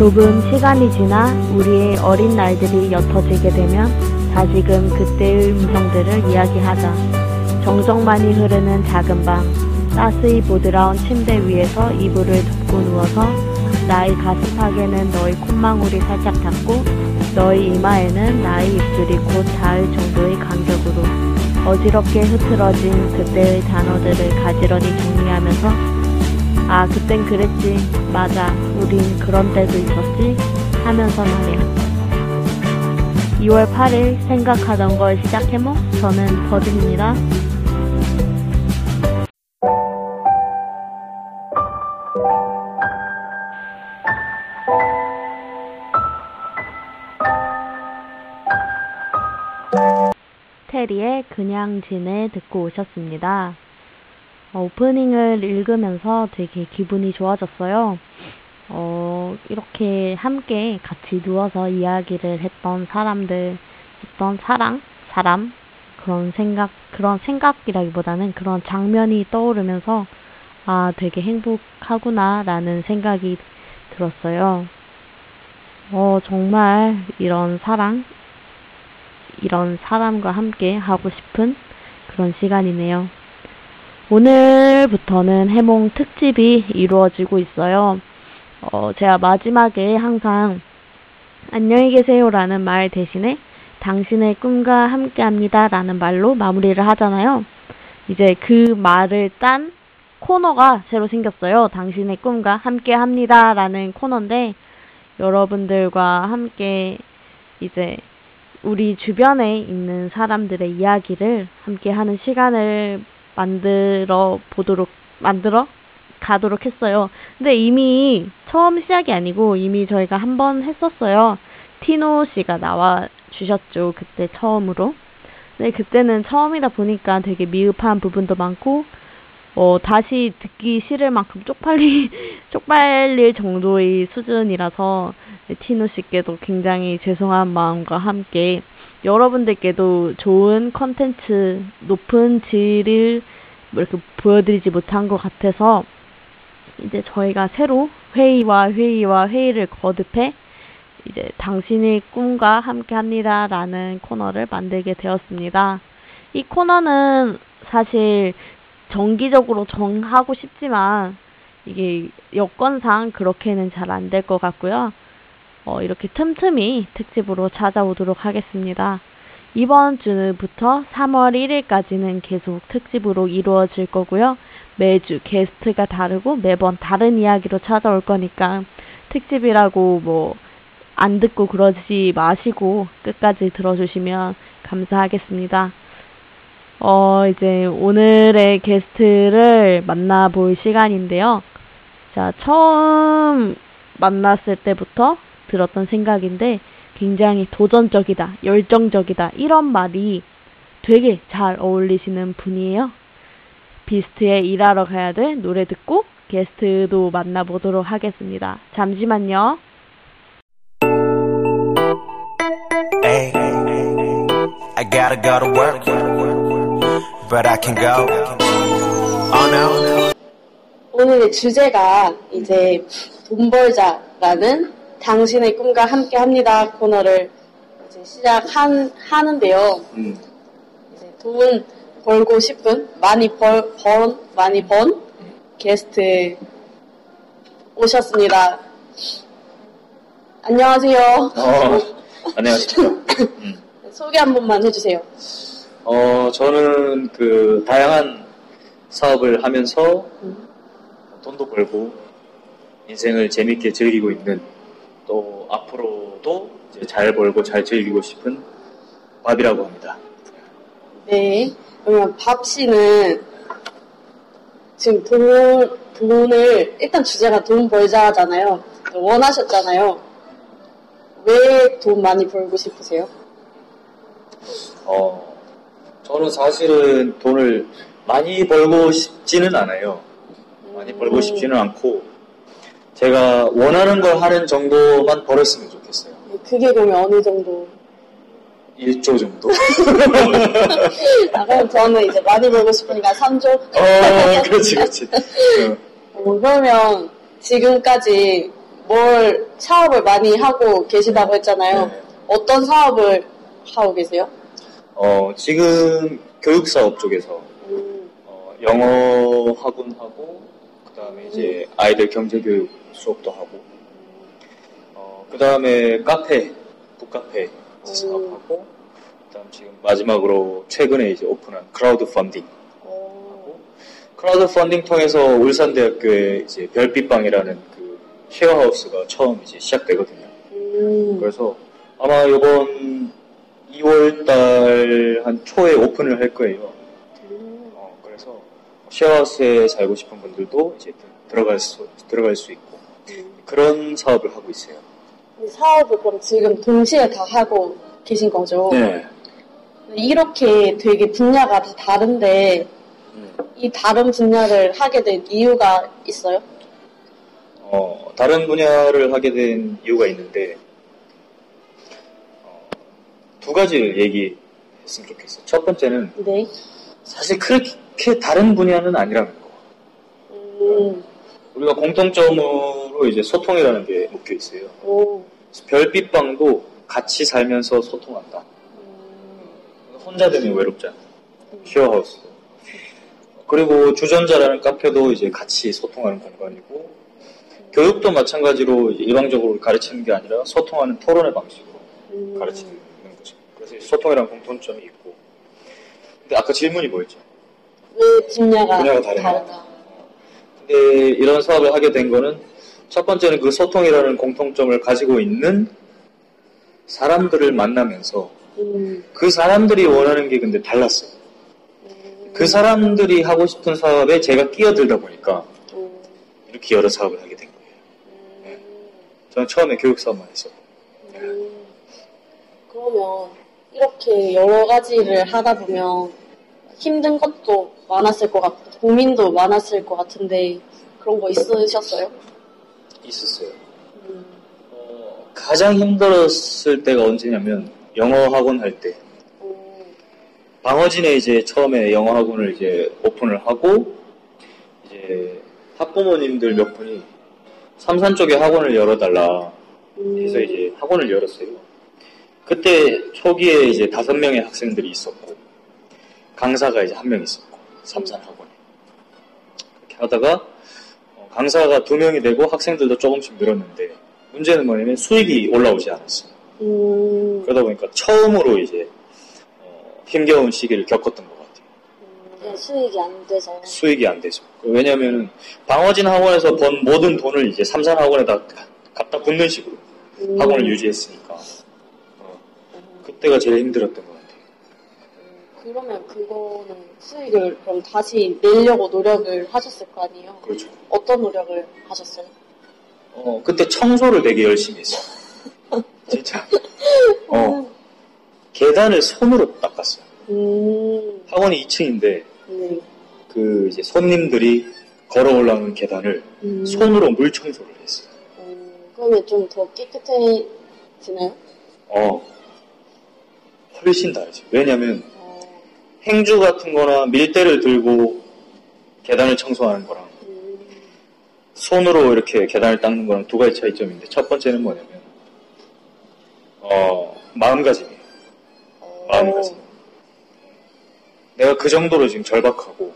조금 시간이 지나 우리의 어린 날들이 옅어지게 되면 다시금 그때의 음성들을 이야기하자. 정적만이 흐르는 작은 밤, 따스히 보드라운 침대 위에서 이불을 덮고 누워서 나의 가슴팍에는 너의 콧망울이 살짝 닿고 너의 이마에는 나의 입술이 곧 닿을 정도의 간격으로 어지럽게 흐트러진 그때의 단어들을 가지런히 정리하면서 아 그땐 그랬지. 맞아. 우린 그런 때도 있었지. 하면서 말이야. 2월 8일 생각하던 걸 시작해모 저는 버든입니다 테리의 그냥 지내 듣고 오셨습니다. 어, 오프닝을 읽으면서 되게 기분이 좋아졌어요. 어, 이렇게 함께 같이 누워서 이야기를 했던 사람들, 했던 사랑, 사람, 그런 생각, 그런 생각이라기보다는 그런 장면이 떠오르면서, 아, 되게 행복하구나, 라는 생각이 들었어요. 어, 정말 이런 사랑, 이런 사람과 함께 하고 싶은 그런 시간이네요. 오늘부터는 해몽 특집이 이루어지고 있어요. 어, 제가 마지막에 항상 안녕히 계세요라는 말 대신에 당신의 꿈과 함께 합니다 라는 말로 마무리를 하잖아요. 이제 그 말을 딴 코너가 새로 생겼어요. 당신의 꿈과 함께 합니다 라는 코너인데 여러분들과 함께 이제 우리 주변에 있는 사람들의 이야기를 함께 하는 시간을 만들어 보도록, 만들어 가도록 했어요. 근데 이미 처음 시작이 아니고 이미 저희가 한 번 했었어요. 티노 씨가 나와 주셨죠. 그때 처음으로. 근데 그때는 처음이다 보니까 되게 미흡한 부분도 많고, 어, 다시 듣기 싫을 만큼 쪽팔리, 쪽팔릴 정도의 수준이라서 티노 씨께도 굉장히 죄송한 마음과 함께 여러분들께도 좋은 컨텐츠, 높은 질을 뭐 이렇게 보여드리지 못한 것 같아서 이제 저희가 새로 회의와 회의와 회의를 거듭해 이제 당신의 꿈과 함께 합니다 라는 코너를 만들게 되었습니다. 이 코너는 사실 정기적으로 정하고 싶지만 이게 여건상 그렇게는 잘 안 될 것 같고요. 어, 이렇게 틈틈이 특집으로 찾아오도록 하겠습니다. 이번 주부터 3월 1일까지는 계속 특집으로 이루어질 거고요. 매주 게스트가 다르고 매번 다른 이야기로 찾아올 거니까 특집이라고 뭐 안 듣고 그러지 마시고 끝까지 들어주시면 감사하겠습니다. 어, 이제 오늘의 게스트를 만나볼 시간인데요. 자, 처음 만났을 때부터 들었던 생각인데 굉장히 도전적이다, 열정적이다, 이런 말이 되게 잘 어울리시는 분이에요. 비스트에 일하러 가야 돼 노래 듣고 게스트도 만나보도록 하겠습니다. 잠시만요. Hey, I gotta go to work, but I can go. Oh no. 오늘의 주제가 이제 돈 벌자라는 당신의 꿈과 함께 합니다 코너를 이제 시작한 하는데요. 음. 이제 돈 벌고 싶은 많이 벌, 번 많이 번 게스트 오셨습니다. 안녕하세요. 어, 안녕하세요. 음. 소개 한 번만 해주세요. 어, 저는 그 다양한 사업을 하면서 음. 돈도 벌고 인생을 재밌게 즐기고 있는 또 앞으로도 잘 벌고 잘 즐기고 싶은 밥이라고 합니다. 네. 그러면 밥 씨는 지금 돈, 돈을, 일단 주제가 돈 벌자잖아요. 원하셨잖아요. 왜 돈 많이 벌고 싶으세요? 어, 저는 사실은 돈을 많이 벌고 싶지는 않아요. 많이 벌고 음. 싶지는 않고, 제가 원하는 걸 하는 정도만 벌었으면 좋겠어요. 그게 그러면 어느 정도? 1조 정도? 아, 그럼 저는 이제 많이 벌고 싶으니까 3조? 어, 그렇지, 그렇지. 어, 그러면 지금까지 뭘 사업을 많이 하고 계시다고 했잖아요. 네. 어떤 사업을 하고 계세요? 어, 지금 교육 사업 쪽에서 음, 어, 영어 학원하고 그다음에 이제 아이들 경제 교육 수업도 하고 어, 그 다음에 카페 북카페 사업하고 그다음 지금 마지막으로 최근에 이제 오픈한 크라우드 펀딩 어, 크라우드 펀딩 통해서 울산대학교에 이제 별빛방이라는 그 쉐어하우스가 처음 이제 시작되거든요. 음, 그래서 아마 이번 2월달 한 초에 오픈을 할 거예요. 음, 어, 그래서 쉐어하우스에 살고 싶은 분들도 이제 들어갈 수 들어갈 수 있고 음. 그런 사업을 하고 있어요. 이 사업을 그럼 지금 동시에 다 하고 계신 거죠? 네. 이렇게 되게 분야가 다 다른데 음. 이 다른 분야를 하게 된 이유가 있어요? 어, 다른 분야를 하게 된 이유가 있는데 어, 두 가지를 얘기했으면 좋겠어요. 첫 번째는 네. 사실 그렇게 다른 분야는 아니라는 거. 음, 우리가 공통점으로 이제 소통이라는 게 묶여 있어요. 오, 별빛방도 같이 살면서 소통한다. 음, 혼자 되면 외롭잖아. 쉐어하우스. 그리고 주전자라는 카페도 이제 같이 소통하는 공간이고, 교육도 마찬가지로 일방적으로 가르치는 게 아니라 소통하는 토론의 방식으로 음. 가르치는 거죠. 그래서 이 소통이라는 공통점이 있고. 근데 아까 질문이 뭐였죠? 왜 분야가, 분야가 다르냐? 다르다? 근데 이런 사업을 하게 된 거는 첫 번째는 그 소통이라는 공통점을 가지고 있는 사람들을 만나면서 음, 그 사람들이 원하는 게 근데 달랐어요. 음, 그 사람들이 하고 싶은 사업에 제가 끼어들다 보니까 음, 이렇게 여러 사업을 하게 된 거예요. 저는 처음에 교육 사업만 했었고. 음. 그러면 이렇게 여러 가지를 하다 보면 힘든 것도 많았을 것 같고 고민도 많았을 것 같은데 그런 거 있으셨어요? 있었어요. 음, 어, 가장 힘들었을 때가 언제냐면 영어 학원 할 때. 음, 방어진에 이제 처음에 영어 학원을 이제 오픈을 하고 이제 학부모님들 몇 분이 삼산 쪽에 학원을 열어달라 음, 해서 이제 학원을 열었어요. 그때 초기에 이제 다섯 명의 학생들이 있었고 강사가 이제 한 명 있었고 삼산 학원에 그렇게 하다가 어, 강사가 두 명이 되고 학생들도 조금씩 늘었는데 문제는 뭐냐면 수익이 올라오지 않았어요. 음, 그러다 보니까 처음으로 이제 어, 힘겨운 시기를 겪었던 것 같아요. 네, 수익이 안 돼서 수익이 안 되죠. 왜냐하면 방어진 학원에서 번 모든 돈을 이제 삼산 학원에다 가- 갖다 붓는 식으로 음, 학원을 유지했으니까 어, 그때가 제일 힘들었던 것 같아요. 음, 그러면 그거는 수익을 그럼 다시 내려고 노력을 하셨을 거 아니에요? 그렇죠. 어떤 노력을 하셨어요? 어, 그때 청소를 되게 열심히 했어요. 진짜. 어, 계단을 손으로 닦았어요. 음, 학원이 2층인데 네. 그 이제 손님들이 걸어 올라오는 계단을 음, 손으로 물 청소를 했어요. 음, 그러면 좀 더 깨끗해지나요? 어, 훨씬 다르죠. 왜냐면 어, 행주 같은 거나 밀대를 들고 계단을 청소하는 거랑 음, 손으로 이렇게 계단을 닦는 거랑 두 가지 차이점인데 첫 번째는 뭐냐면 어, 마음가짐이에요. 어, 마음가짐. 내가 그 정도로 지금 절박하고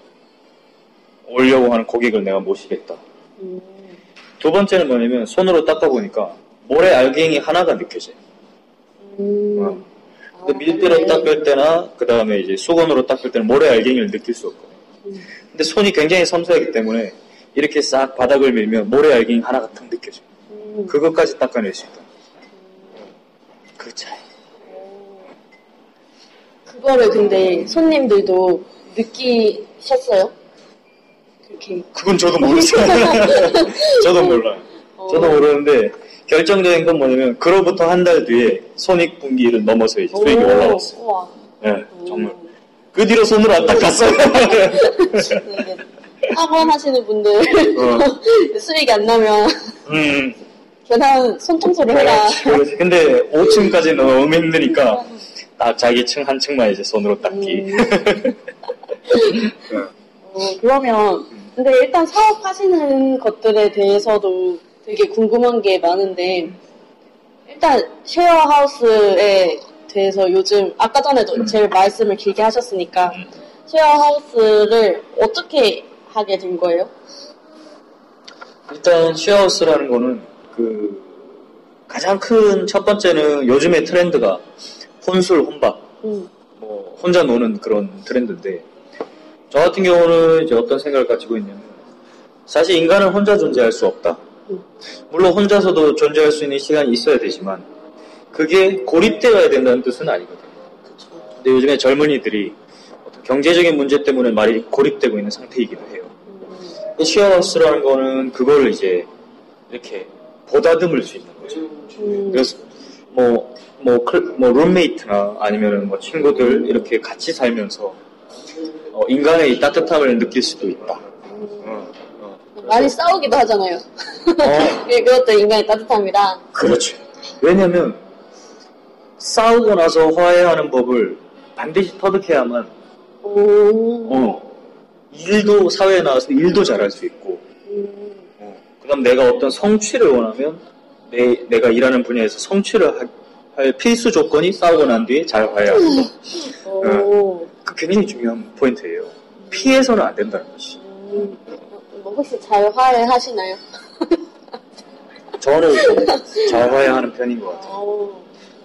오려고 하는 고객을 내가 모시겠다. 음, 두 번째는 뭐냐면 손으로 닦아보니까 모래 알갱이 하나가 느껴져요. 음, 어. 아, 근데 밀대로 네. 닦을 때나 그 다음에 이제 수건으로 닦을 때는 모래 알갱이를 느낄 수 없거든요. 음, 근데 손이 굉장히 섬세하기 때문에 이렇게 싹 바닥을 밀면 모래 알갱이 하나가 탁 느껴져요. 음, 그것까지 닦아낼 수 있다. 그 차이. 어. 그거를 근데 손님들도 느끼셨어요? 그렇게 그건 저도 모르겠어요. 저도 몰라요. 어, 저도 모르는데 결정적인 건 뭐냐면 그로부터 한 달 뒤에 손익분기를 넘어서 이제 수익이 오, 올라왔어요. 우와. 네, 정말. 음, 그 뒤로 손으로 안 닦았어요. 네, 학원 하시는 분들 어. 수익이 안 나면 음, 계단 손청소를 해라. 그렇지, 그렇지. 근데 5층까지는 너무 힘드니까 딱 자기 층 한 층만 이제 손으로 닦기. 음. 어. 어, 그러면 근데 일단 사업하시는 것들에 대해서도 되게 궁금한 게 많은데 일단 쉐어하우스에 대해서 요즘 아까 전에도 제일 말씀을 길게 하셨으니까 쉐어하우스를 어떻게 하게 된 거예요? 일단 쉐어하우스라는 거는 그 가장 큰 첫 번째는 요즘의 트렌드가 혼술 혼밥 음, 뭐 혼자 노는 그런 트렌드인데 저 같은 경우는 이제 어떤 생각을 가지고 있냐면 사실 인간은 혼자 존재할 수 없다. 음. 물론 혼자서도 존재할 수 있는 시간이 있어야 되지만 그게 고립되어야 된다는 뜻은 아니거든요. 근데 요즘에 젊은이들이 경제적인 문제 때문에 많이 고립되고 있는 상태이기도 해요. 음, 쉐어하우스라는 거는 그거를 이제 이렇게 보다듬을 수 있는 거죠. 음, 그래서 뭐, 뭐, 클- 뭐, 룸메이트나 아니면은 뭐 친구들 이렇게 같이 살면서 어, 인간의 이 따뜻함을 느낄 수도 있다. 어, 어. 많이 싸우기도 하잖아요. 어, 예, 그것도 인간의 따뜻함이다. 그렇죠. 왜냐면 싸우고 나서 화해하는 법을 반드시 터득해야만 오, 어, 일도 사회에 나와서 일도 잘할 수 있고 음, 어, 그다음 내가 어떤 성취를 원하면 내, 내가 일하는 분야에서 성취를 하- 할 필수 조건이 싸우고 난 뒤에 잘 화해하는 거. 오, 그 굉장히 중요한 포인트예요. 피해서는 안 된다는 것이. 음, 뭐 혹시 잘 화해하시나요? 저는 잘 화해하는 편인 것 같아요. 오,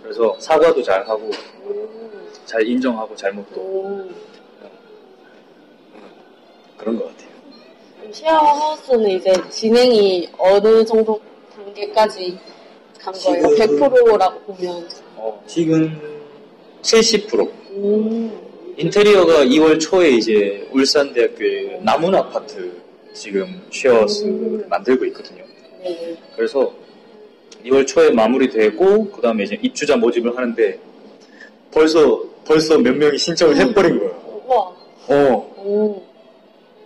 그래서 사과도 잘 하고 음, 잘 인정하고 잘못도 오. 그런 것 같아요. 쉐어하우스는 이제 진행이 어느 정도 단계까지 간 거예요? 지금- 100%라고 보면. 어, 지금 70% 음, 인테리어가 2월 초에 이제 울산대학교의 남은 아파트 지금 쉐어하우스를 음. 만들고 있거든요. 네. 그래서 2월 초에 마무리되고 그 다음에 이제 입주자 모집을 하는데 벌써 벌써 몇 명이 신청을 해버린 거예요. 우와, 어, 오,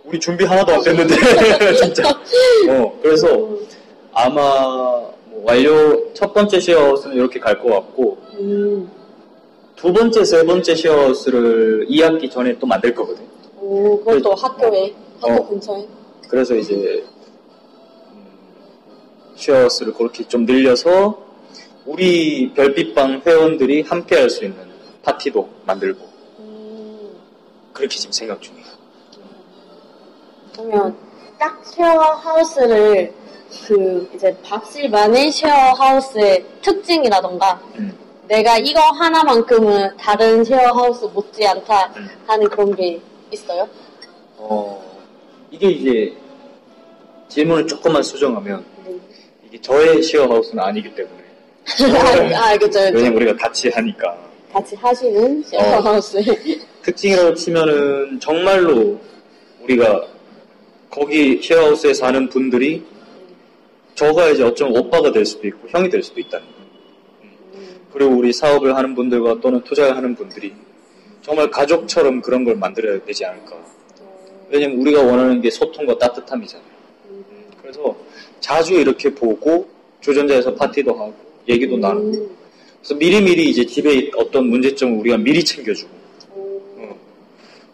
우리 준비 하나도 안 됐는데 진짜. 어, 그래서 음, 아마 뭐 완료 첫 번째 쉐어하우스는 이렇게 갈 것 같고 음, 두 번째, 세 번째 쉐어하우스를 2학기 전에 또 만들 거거든. 오, 그것도 학교에, 학교 어. 근처에. 그래서 이제 음, 쉐어하우스를 그렇게 좀 늘려서 우리 별빛방 회원들이 함께 할 수 있는 파티도 만들고 음, 그렇게 지금 생각 중이에요. 그러면 딱 쉐어 하우스를 그 이제 밥실만의 쉐어 하우스의 특징이라던가 음. 내가 이거 하나만큼은 다른 쉐어 하우스 못지 않다 음. 하는 그런 게 있어요? 어, 이게 이제 질문을 조금만 수정하면 네. 이게 저의 쉐어하우스는 아니기 때문에 아, 그죠. 왜냐면 우리가 같이 하니까 같이 하시는 쉐어하우스. 특징이라고 치면은 정말로 우리가 거기 쉐어하우스에 사는 분들이 저가 이제 어쩌면 오빠가 될 수도 있고 형이 될 수도 있다는 거예요. 그리고 우리 사업을 하는 분들과 또는 투자를 하는 분들이 정말 가족처럼 그런 걸 만들어야 되지 않을까. 왜냐면 우리가 원하는 게 소통과 따뜻함이잖아요. 그래서 자주 이렇게 보고 조전자에서 파티도 하고 얘기도 나누고 그래서 미리미리 이제 집에 어떤 문제점을 우리가 미리 챙겨주고 어.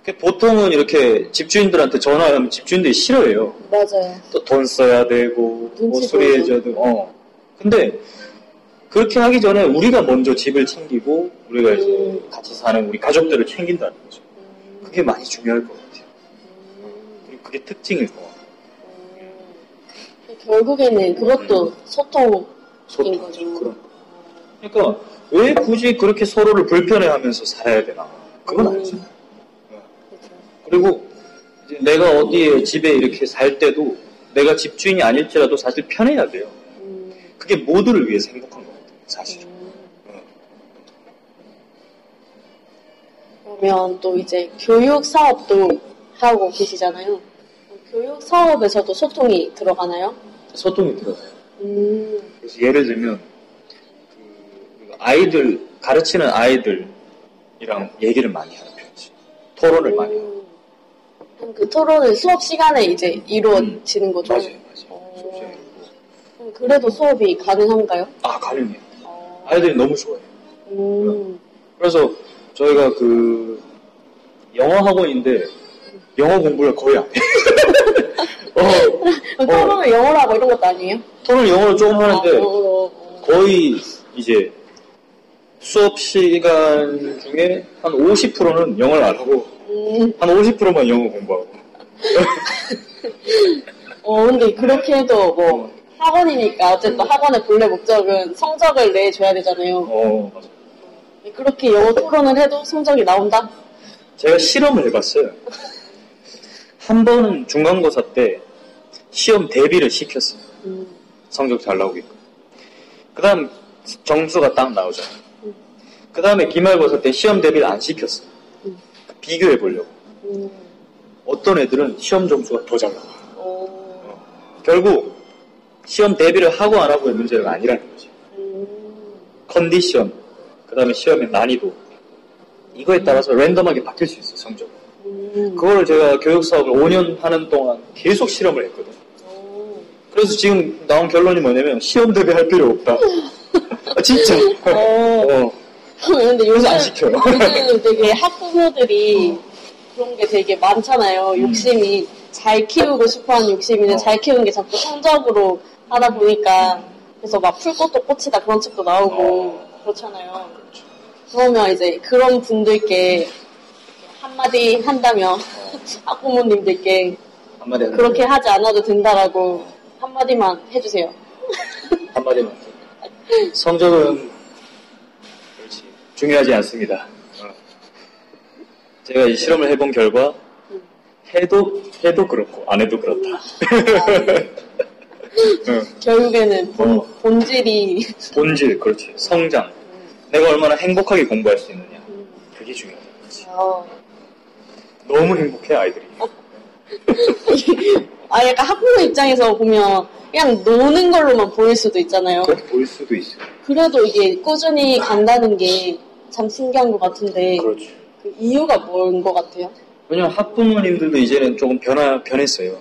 그 보통은 이렇게 집주인들한테 전화하면 집주인들이 싫어해요. 맞아요. 또 돈 써야 되고 뭐 눈치 수리해줘야 되고 어. 근데 그렇게 하기 전에 우리가 먼저 집을 챙기고 우리가 이제 음. 같이 사는 우리 가족들을 챙긴다는 거죠. 그게 많이 중요할 것 같아요. 그게 특징일 것 같아요. 결국에는 그것도 소통인 소통. 거죠. 그런. 그러니까 왜 굳이 그렇게 서로를 불편해하면서 살아야 되나? 그건 음. 아니죠. 그렇죠. 그리고 내가 어디에 집에 이렇게 살 때도 내가 집주인이 아닐지라도 사실 편해야 돼요. 음, 그게 모두를 위해서 행복한 거거든요, 사실. 음. 어. 그러면 또 이제 교육 사업도 하고 계시잖아요. 교육 사업에서도 소통이 들어가나요? 소통이 들어가요. 음, 그래서 예를 들면 그 아이들 가르치는 아이들이랑 얘기를 많이 하는 편이지. 토론을 많이 하고. 음. 그 토론은 수업 시간에 이제 이루어지는 거죠? 맞아요, 맞아요. 어. 수업 시간에. 그럼 그래도 수업이 가능한가요? 아 가능해요. 어. 아이들이 너무 좋아해요. 음, 그래서 저희가 그 영어 학원인데 영어 공부를 거의 안 해요. 어, 토론을 영어로 하고 이런 것도 아니에요? 토론을 영어로 조금 아, 하는데 영어로. 어. 거의 이제 수업 시간 중에 한 50%는 영어를 안 하고 음, 한 50%만 영어 공부하고. 어, 근데 그렇게 해도 뭐 학원이니까 어쨌든 학원의 본래 목적은 성적을 내줘야 되잖아요. 어, 맞아. 그렇게 영어 토론을 해도 성적이 나온다? 제가 실험을 해봤어요. 한 번은 중간고사 때 시험 대비를 시켰어요. 음, 성적 잘 나오게끔. 그 다음 점수가 딱 나오잖아요. 그 다음에 기말고사 때 시험 대비를 안 시켰어요. 음. 비교해 보려고. 음, 어떤 애들은 시험 점수가 더 잘 나와요. 어, 결국 시험 대비를 하고 안 하고의 문제가 아니라는 거지. 음, 컨디션, 그 다음에 시험의 난이도. 이거에 따라서 랜덤하게 바뀔 수 있어요, 성적. 음, 그거를 제가 교육 사업을 5년 하는 동안 계속 실험을 했거든. 어, 그래서 지금 나온 결론이 뭐냐면 시험 대비할 필요 없다. 아, 진짜. 어. 어. 근데 요즘, 안 시켜요. 요즘 되게 학부모들이 그런 게 되게 많잖아요. 욕심이 잘 키우고 싶어 하는 욕심인데 어. 잘 키우는 게 자꾸 성적으로 하다 보니까 그래서 막풀 것도 꽃이다 그런 책도 나오고 어. 그렇잖아요. 그러면 이제 그런 분들께 한마디 한다면 학부모님들께 한마디 하면 그렇게 하지 않아도 된다라고 한마디만 해주세요. 한마디만. 성적은 그렇지 중요하지 않습니다. 어. 제가 이 실험을 해본 결과 해도 해도 그렇고 안 해도 그렇다. 응. 결국에는 본, 어. 본질이 본질 그렇지 성장. 내가 얼마나 행복하게 공부할 수 있느냐. 그게 중요하다. 그렇지. 어, 너무 행복해 아이들이. 아 약간 학부모 입장에서 보면 그냥 노는 걸로만 보일 수도 있잖아요. 그렇게 보일 수도 있어. 그래도 이게 꾸준히 간다는 게 참 신기한 것 같은데 그렇지. 그 이유가 뭔 것 같아요? 왜냐면 학부모님들도 이제는 조금 변화, 변했어요.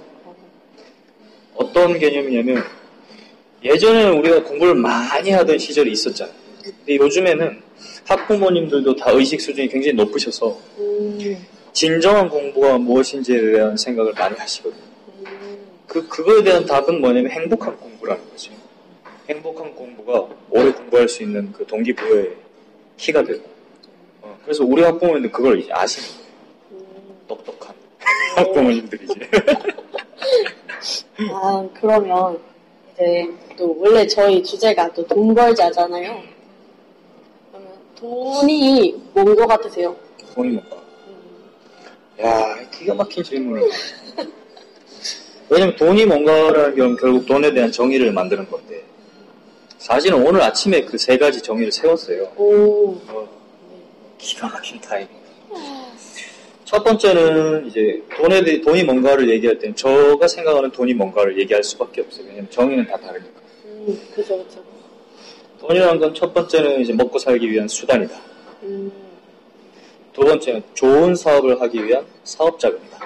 어떤 개념이냐면, 예전에는 우리가 공부를 많이 하던 시절이 있었잖아요. 근데 요즘에는 학부모님들도 다 의식 수준이 굉장히 높으셔서, 음, 진정한 공부가 무엇인지에 대한 생각을 많이 하시거든요. 음, 그, 그거에 대한 답은 뭐냐면 행복한 공부라는 거지. 행복한 공부가 오래 공부할 수 있는 그 동기부여의 키가 되고. 어, 그래서 우리 학부모님들 그걸 이제 아시는 거예요. 음. 똑똑한 학부모님들이지. 아 그러면 이제 또 원래 저희 주제가 또 돈 벌자잖아요. 그러면 돈이 뭔것 같으세요? 돈이 뭔가. 음, 야, 기가 막힌 질문을. 왜냐면 돈이 뭔가라는 건 결국 돈에 대한 정의를 만드는 건데, 사실은 오늘 아침에 그 세 가지 정의를 세웠어요. 오, 어, 기가 막힌 타이밍. 첫 번째는 이제 돈에 대해 돈이 뭔가를 얘기할 때는 저가 생각하는 돈이 뭔가를 얘기할 수밖에 없어요. 왜냐면 정의는 다 다르니까. 음, 그죠 그죠. 돈이라는 건 첫 번째는 이제 먹고 살기 위한 수단이다. 음, 두 번째는 좋은 사업을 하기 위한 사업 자금이다.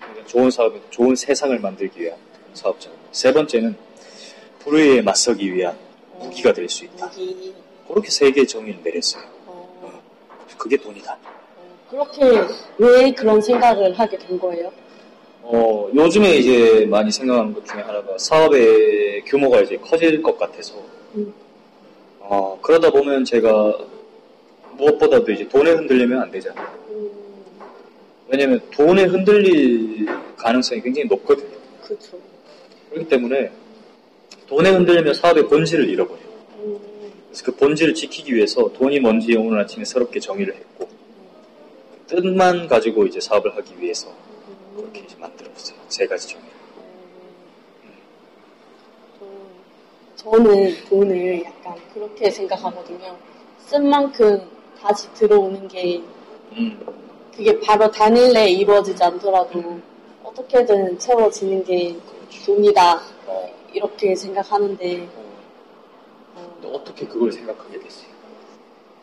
그러니까 좋은 사업, 좋은 세상을 만들기 위한 사업 자금. 세 번째는 불의에 맞서기 위한 무기가 될 수 있다. 여기 그렇게 세 개의 정의를 내렸어요. 어, 그게 돈이다. 어, 그렇게 왜 그런 생각을 하게 된 거예요? 어, 요즘에 이제 많이 생각하는 것 중에 하나가 사업의 규모가 이제 커질 것 같아서, 음. 어, 그러다 보면 제가 무엇보다도 이제 돈에 흔들리면 안 되잖아요. 음, 왜냐면 돈에 흔들릴 가능성이 굉장히 높거든요. 그죠. 그렇기 때문에 돈에 흔들리면 사업의 본질을 잃어버려요. 음, 그래서 그 본질을 지키기 위해서 돈이 뭔지 오늘 아침에 새롭게 정의를 했고, 그 뜻만 가지고 이제 사업을 하기 위해서 그렇게 이제 만들었어요. 세 가지 정의. 음, 저는 돈을 약간 그렇게 생각하거든요. 쓴 만큼 다시 들어오는 게 음, 그게 바로 단일 내에 이루어지지 않더라도 어떻게든 채워지는 게 돈이다 어, 이렇게 생각하는데 어, 어, 어떻게 그걸 생각하게 됐어요?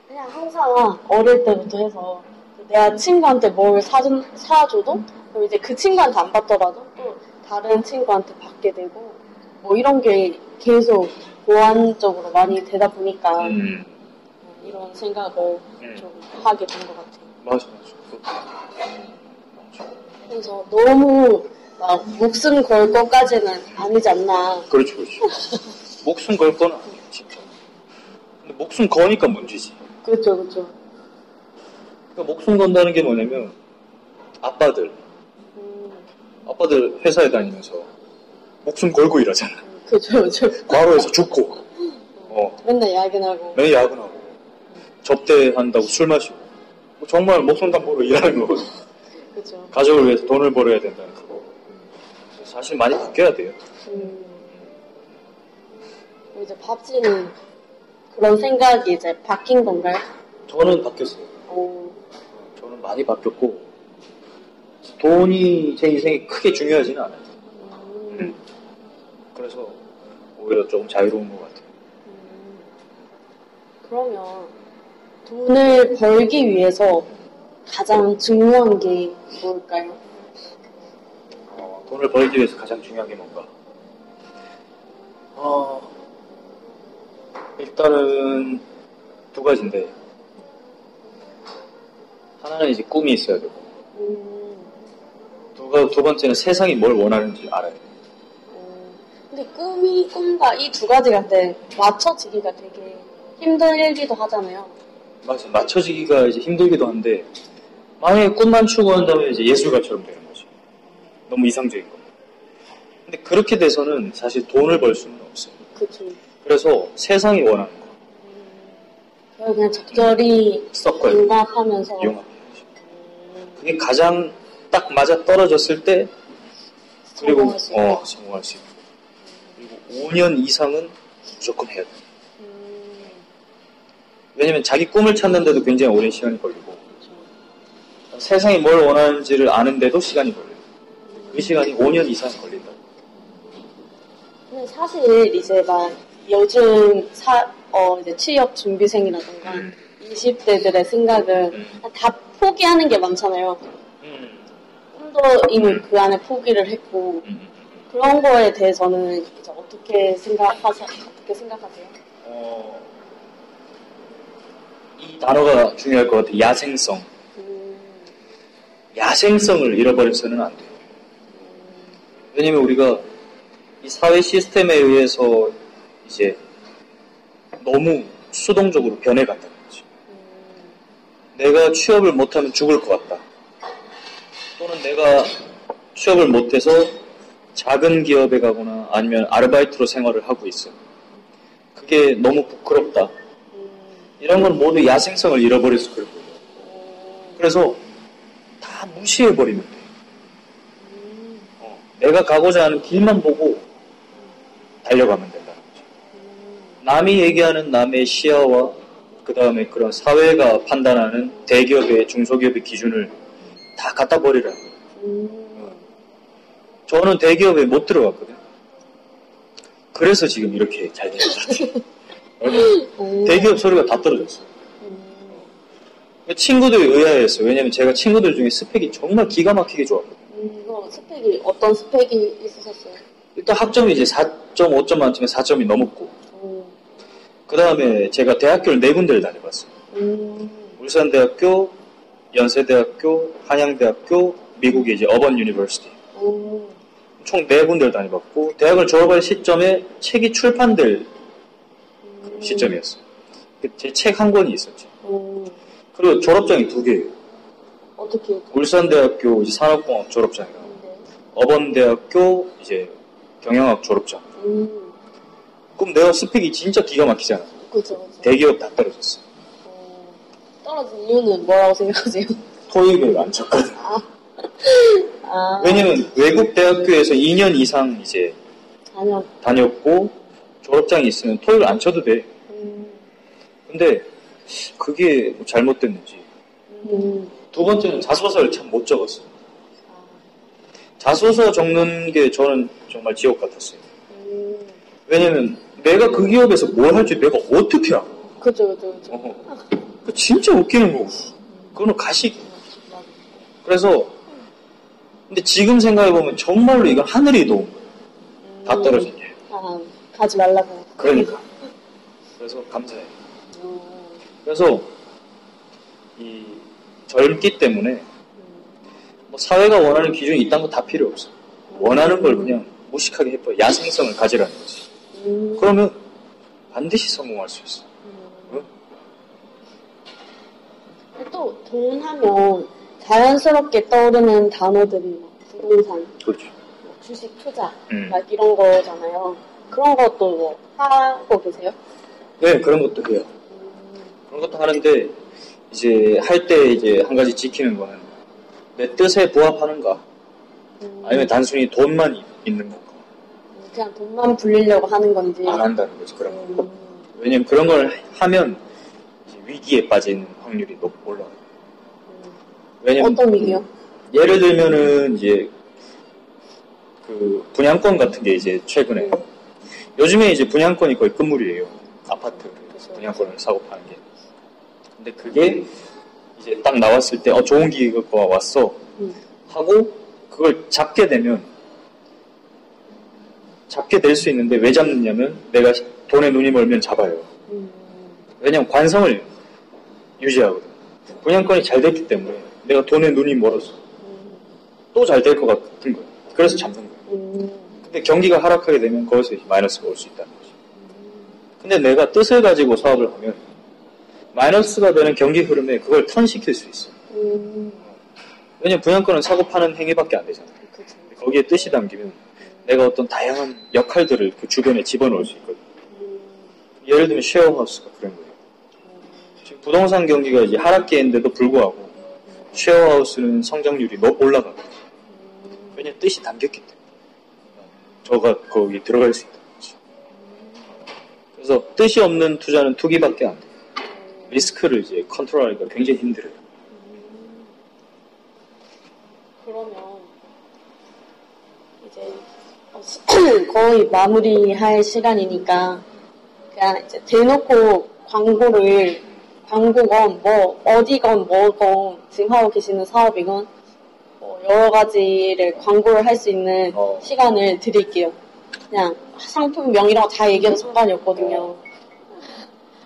그냥 항상 어릴 때부터 해서 내가 친구한테 뭘 사준, 사줘도 그럼 이제 그 친구한테 안 받더라도 또 다른 친구한테 받게 되고 뭐 이런 게 계속 보완적으로 많이 되다 보니까 음, 어, 이런 생각을 음. 좀 하게 된 것 같아요. 맞아, 맞아. 그래서 너무 막 목숨 걸 것까지는 아니지 않나. 그렇죠, 그렇죠. 목숨 걸건 아니에요, 진짜. 근데 목숨 거니까 문제지. 그렇죠, 그렇죠. 그러니까 목숨 건다는 게 뭐냐면 아빠들, 음, 아빠들 회사에 다니면서 목숨 걸고 일하잖아. 그렇죠, 그렇죠. 과로해서 죽고, 어, 맨날 야근하고. 매일 야근하고, 접대한다고 술 마시고, 뭐 정말 목숨 담보로 일하는 거거든. 그렇죠. 가족을 위해서 돈을 벌어야 된다는 그거. 사실 많이 바뀌어야 돼요. 음. 이제 밥지는 그런 생각이 이제 바뀐 건가요? 저는 바뀌었어요. 오, 저는 많이 바뀌었고, 돈이 제 인생에 크게 중요하지는 않아요. 음, 그래서 오히려 조금 자유로운 것 같아요. 음. 그러면 돈을 벌기 위해서 가장 중요한 게 뭘까요? 어, 돈을 벌기 위해서 가장 중요한 게 뭔가? 어, 일단은 두 가지인데, 하나는 이제 꿈이 있어야 되고, 음, 두, 가- 두 번째는 세상이 뭘 원하는지 알아야 돼요. 음. 근데 꿈이 꿈과 이 두 가지가 근데 맞춰지기가 되게 힘들기도 하잖아요. 맞아, 맞춰지기가 이제 힘들기도 한데, 만약에 꿈만 추구한다면 이제 예술가처럼 되는 거죠. 너무 이상적인 거. 근데 그렇게 돼서는 사실 돈을 벌 수는 없어요. 그쵸. 그래서 세상이 원하는 거, 그걸 그냥 적절히 섞어요. 융합하면서. 음, 그게 가장 딱 맞아 떨어졌을 때 그리고 성공할 수 있고. 어 성공할 수 있고 그리고 5년 이상은 무조건 해야 돼. 음, 왜냐면 자기 꿈을 찾는데도 굉장히 오랜 시간이 걸리고. 세상이 뭘 원하는지를 아는데도 시간이 걸려요. 그 시간이 5년 이상 걸린다. 사실 이제 막 요즘 사, 어, 이제 취업 준비생이라던가 음. 20대들의 생각은 음. 다 포기하는 게 많잖아요. 음. 꿈도 이미 그 안에 포기를 했고 음. 그런 거에 대해서는 어떻게 생각하세요? 어떻게 생각하세요? 어, 이 단어가 중요할 것 같아요. 야생성. 음, 야생성을 잃어버려서는 안 돼요. 왜냐면 우리가 이 사회 시스템에 의해서 이제 너무 수동적으로 변해간다는 거지. 음, 내가 취업을 못하면 죽을 것 같다. 또는 내가 취업을 못해서 작은 기업에 가거나 아니면 아르바이트로 생활을 하고 있어. 그게 너무 부끄럽다. 음, 이런 건 모두 야생성을 잃어버려서 그럴 거예요. 음, 그래서 다 무시해버리면 돼. 음, 어, 내가 가고자 하는 길만 보고 달려가면 된다는 거죠. 음, 남이 얘기하는 남의 시야와 그 다음에 그런 사회가 판단하는 대기업의 중소기업의 기준을 다 갖다 버리라는 거예요. 음, 저는 대기업에 못 들어갔거든요. 그래서 지금 이렇게 잘 되는 것 같아요. 음, 대기업 소리가 다 떨어졌어요. 음, 친구들이 의아했어요. 왜냐면 제가 친구들 중에 스펙이 정말 기가 막히게 좋았거든요. 음, 이거 스펙이 어떤 스펙이 있으셨어요? 일단 학점이 이제 4.5점 만점에 4점이 넘었고, 음, 그 다음에 제가 대학교를 네 군데를 다녀봤어요. 음, 울산대학교, 연세대학교, 한양대학교, 미국의 이제 Auburn University. 음, 총 네 군데를 다녀봤고, 대학을 졸업할 시점에 책이 출판될 음, 시점이었어요. 제 책 한 권이 있었죠. 음, 그리고 졸업장이 두 개예요. 어떻게 울산대학교 이제 산업공학 졸업장이랑 했는데? 어번대학교 이제 경영학 졸업장. 음, 그럼 내가 스펙이 진짜 기가 막히잖아. 그죠, 그죠. 대기업 다 떨어졌어. 어, 떨어진 이유는 뭐라고 생각하세요? 토익을 안 쳤거든. 아, 왜냐면 외국 대학교에서 2년 이상 이제. 다녔고 졸업장이 있으면 토익을 안 쳐도 돼. 음, 근데 그게 뭐 잘못됐는지. 음, 두 번째는 자소서를 참 못 적었어. 아, 자소서 적는 게 저는 정말 지옥 같았어요. 음, 왜냐면 내가 그 기업에서 뭘 할지 내가 어떻게 알아? 그죠, 그죠, 그죠. 어허. 그 진짜 웃기는 거고. 그거는 가식. 그래서 근데 지금 생각해보면 정말로 이건 하늘이 도운 거예요. 다 음, 떨어진 게. 아, 가지 말라고. 그러니까. 그래서 감사해. 음, 그래서 이 젊기 때문에 음, 뭐 사회가 원하는 기준이 있다는 거다 필요 없어. 원하는 걸 그냥 무식하게 해버려. 야생성을 가지라는 거지. 음. 그러면 반드시 성공할 수 있어. 응? 또 돈 하면 자연스럽게 떠오르는 단어들이 막 부동산, 그렇죠. 뭐 주식 투자 음. 막 이런 거잖아요. 그런 것도 뭐 하고 계세요? 네, 그런 것도 해요. 그런 것도 하는데, 이제 할 때 이제 한 가지 지키는 거는 내 뜻에 부합하는가? 음. 아니면 단순히 돈만 이- 있는 건가? 그냥 돈만 불리려고 하는 건지. 안 한다는 거지, 그런 거. 음. 왜냐면 그런 걸 하면 위기에 빠지는 확률이 높 올라가요. 왜냐면 어떤 위기요? 예를 들면은 이제 그 분양권 같은 게 이제 최근에 요즘에 이제 분양권이 거의 끝물이에요. 아파트. 분양권을 사고 파는 게. 근데 그게 이제 딱 나왔을 때 어 좋은 기회가 왔어 음. 하고 그걸 잡게 되면 잡게 될 수 있는데 왜 잡느냐면 내가 돈에 눈이 멀면 잡아요. 음. 왜냐면 관성을 유지하거든. 분양권이 잘 됐기 때문에 내가 돈에 눈이 멀었어. 음. 또잘 될 것 같은 거야. 그래서 잡는 거야. 음. 근데 경기가 하락하게 되면 거기서 이제 마이너스가 올 수 있다는 거지. 근데 내가 뜻을 가지고 사업을 하면 마이너스가 되는 경기 흐름에 그걸 턴시킬 수 있어. 음. 왜냐면 분양권은 사고 파는 행위밖에 안 되잖아. 그죠. 근데 거기에 뜻이 담기면 내가 어떤 다양한 역할들을 그 주변에 집어넣을 수 있거든. 음. 예를 들면 쉐어하우스가 그런 거예요. 지금 부동산 경기가 이제 하락기인데도 불구하고 쉐어하우스는 성장률이 높 올라가고 왜냐면 뜻이 담겼기 때문에 저가 거기 들어갈 수 있다는 거지. 그래서 뜻이 없는 투자는 투기밖에 안 돼. 리스크를 이제 컨트롤하기가 굉장히 힘들어요. 그러면 이제 거의 마무리할 시간이니까 그냥 이제 대놓고 광고를 광고건 뭐 어디건 뭐건 지금 하고 계시는 사업이건 뭐 여러 가지를 광고를 할 수 있는 어. 시간을 드릴게요. 그냥 상품명 거다 얘기해도 상관이 없거든요.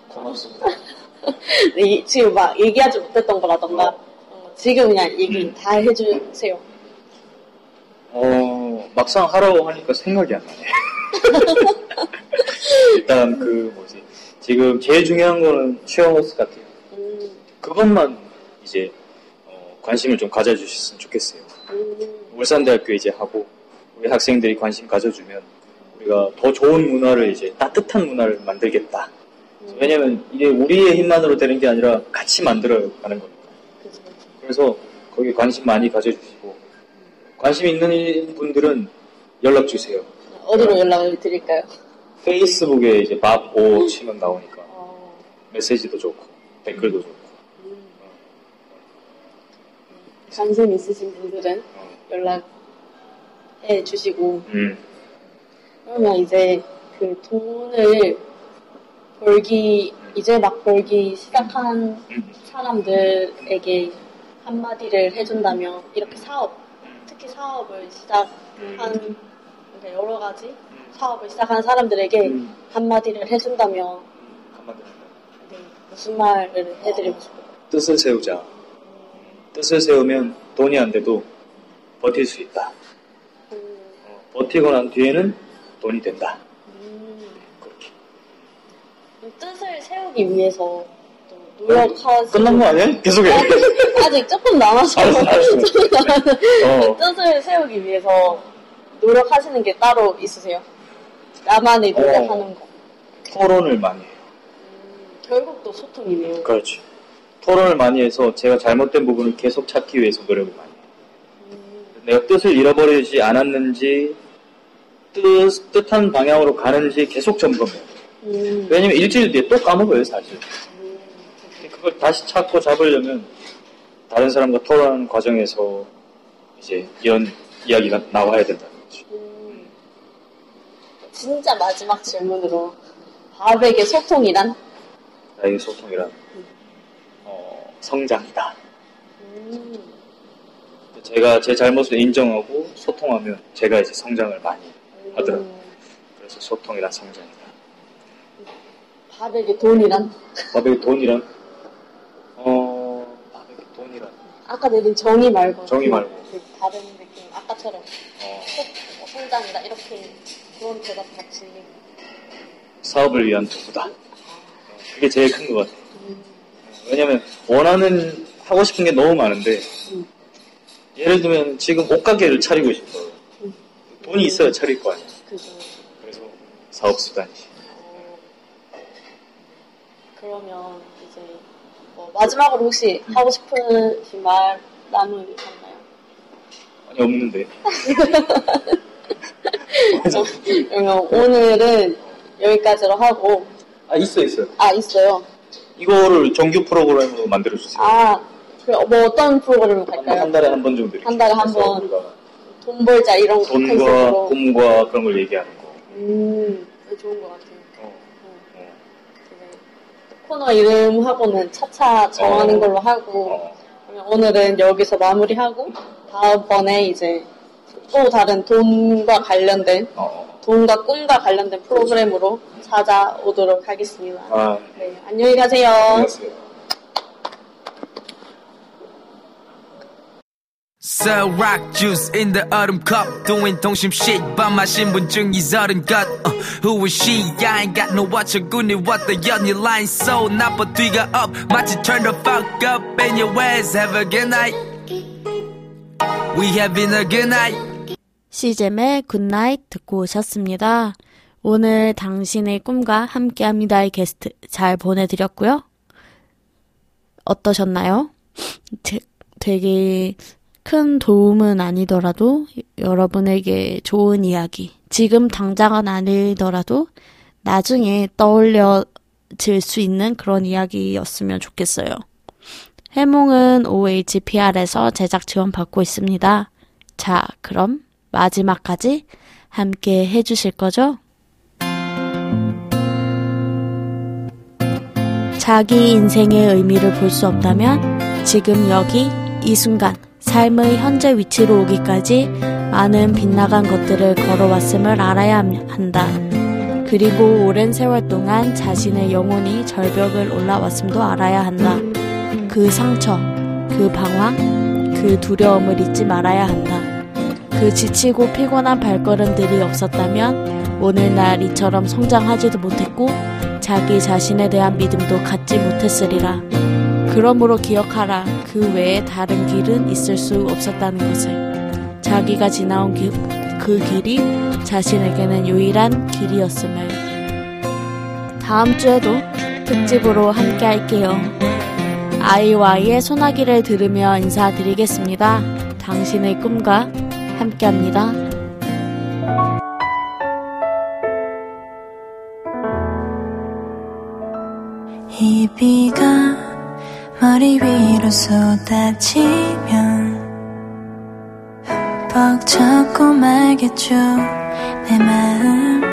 고맙습니다. 네, 이- 지금 막 얘기하지 못했던 거라던가 어, 지금 그냥 얘기 다 해주세요. 어, 막상 하라고 하니까 생각이 안 나네. 일단 그 뭐지. 지금 제일 중요한 거는 쉐어하우스 같아요. 음, 그것만 이제 어, 관심을 좀 가져주셨으면 좋겠어요. 음, 울산대학교 이제 하고 우리 학생들이 관심 가져주면 우리가 더 좋은 문화를 이제 따뜻한 문화를 만들겠다. 왜냐면 이게 우리의 힘만으로 되는 게 아니라 같이 만들어 가는 거니까. 그죠. 그래서 거기 관심 많이 가져주시고 관심 있는 분들은 연락 주세요. 어디로 연락을 드릴까요? 페이스북에 이제 밥오 치면 나오니까 어, 메시지도 좋고 댓글도 좋고. 음. 관심 있으신 분들은 어. 연락해 주시고 음, 그러면 이제 그 돈을 벌기 이제 막 벌기 시작한 음. 사람들에게 한마디를 해준다면 이렇게 사업 특히 사업을 시작한 그러니까 여러 가지 사업을 시작한 사람들에게 음. 한마디를 해준다면 한마디 네, 무슨 말을 해드리고 싶어요? 뜻을 세우자. 뜻을 세우면 돈이 안 돼도 버틸 수 있다. 음, 어, 버티고 난 뒤에는 돈이 된다. 음, 그렇게. 뜻을 세우기 위해서 또 노력하시 끝난 거 아니야? 계속해. 아직 조금 남아서 알았어, 알았어. 어, 뜻을 세우기 위해서 노력하시는 게 따로 있으세요? 나만의 어. 노력하는 거. 토론을 많이 해요. 결국 또 소통이네요. 그렇지. 토론을 많이 해서 제가 잘못된 부분을 계속 찾기 위해서 노력을 많이 해요. 음, 내가 뜻을 잃어버리지 않았는지, 뜻, 뜻한 방향으로 가는지 계속 점검해요. 음, 왜냐면 일주일 뒤에 또 까먹어요, 사실. 음, 그걸 다시 찾고 잡으려면 다른 사람과 토론하는 과정에서 이제 이런 이야기가 나와야 된다는 거지. 음. 진짜 마지막 질문으로 바백의 소통이란? 나에게 소통이란 어, 성장이다. 음, 제가 제 잘못을 인정하고 소통하면 제가 이제 성장을 많이 하더라고요. 음, 그래서 소통이란 성장이다. 바백의 돈이란? 바백의 돈이란 어 바백의 돈이란 아까 내린 정의 말고 정의 말고. 그 다른 느낌 아까 대답처럼 어, 꼭 성장이다 이렇게 그런 대답 같이 사업을 위한 도구다. 그게 제일 큰 것 같아요. 왜냐면 원하는 하고 싶은 게 너무 많은데 음. 예를 들면 지금 옷가게를 차리고 싶어요. 음. 돈이 있어야 차릴 거 아니야. 그죠. 그래서 사업 수단이지. 어, 그러면 이제 뭐 마지막으로 혹시 하고 싶으신 말 남으셨나요? 아니 없는데. 어, 그러면 오늘은 여기까지로 하고 아 있어 있어. 아 있어요. 이거를 정규 프로그램으로 만들어 주세요. 아, 그뭐 어떤 프로그램 한, 갈까요? 한 달에 한 번 정도. 이렇게 한 달에 한 번. 우리가 돈 벌자 이런 거 돈과 컨셉으로. 꿈과 그런 걸 얘기하는 거. 음, 좋은 것 같아요. 어, 어, 어, 코너 이름하고는 차차 정하는 어. 걸로 하고 어. 그러면 오늘은 여기서 마무리하고 다음번에 이제 또 다른 돈과 관련된 어. 돈과 꿈과 관련된 프로그램으로 찾아오도록 하겠습니다. 아, 네, 안녕히 가세요. 안녕하세요. Sell rock juice in the autumn cup Doing 동심 shit 밤마 신분증이 서른 것 uh, Who is she? I ain't got no watch 어군이 왔다 연이 line so 나빠 뒤가 up 마치 turn the fuck up in your ways Have a good night We having a good night 시잼의 굿나잇 듣고 오셨습니다. 오늘 당신의 꿈과 함께 합니다의 게스트 잘 보내드렸고요. 어떠셨나요? 제- 되게 큰 도움은 아니더라도 여러분에게 좋은 이야기, 지금 당장은 아니더라도 나중에 떠올려질 수 있는 그런 이야기였으면 좋겠어요. 해몽은 OHPR에서 제작 지원 받고 있습니다. 자, 그럼 마지막까지 함께 해주실 거죠? 자기 인생의 의미를 볼 수 없다면 지금 여기 이 순간 삶의 현재 위치로 오기까지 많은 빗나간 것들을 걸어왔음을 알아야 한다. 그리고 오랜 세월 동안 자신의 영혼이 절벽을 올라왔음도 알아야 한다. 그 상처, 그 방황, 그 두려움을 잊지 말아야 한다. 그 지치고 피곤한 발걸음들이 없었다면 오늘날 이처럼 성장하지도 못했고 자기 자신에 대한 믿음도 갖지 못했으리라. 그러므로 기억하라. 그 외에 다른 길은 있을 수 없었다는 것을. 자기가 지나온 길, 그 길이 자신에게는 유일한 길이었음을. 다음 주에도 특집으로 함께 할게요. 아이와이의 소나기를 들으며 인사드리겠습니다. 당신의 꿈과 함께합니다. 머리 위로 쏟아지면 흠뻑 젖고 말겠죠. 내 마음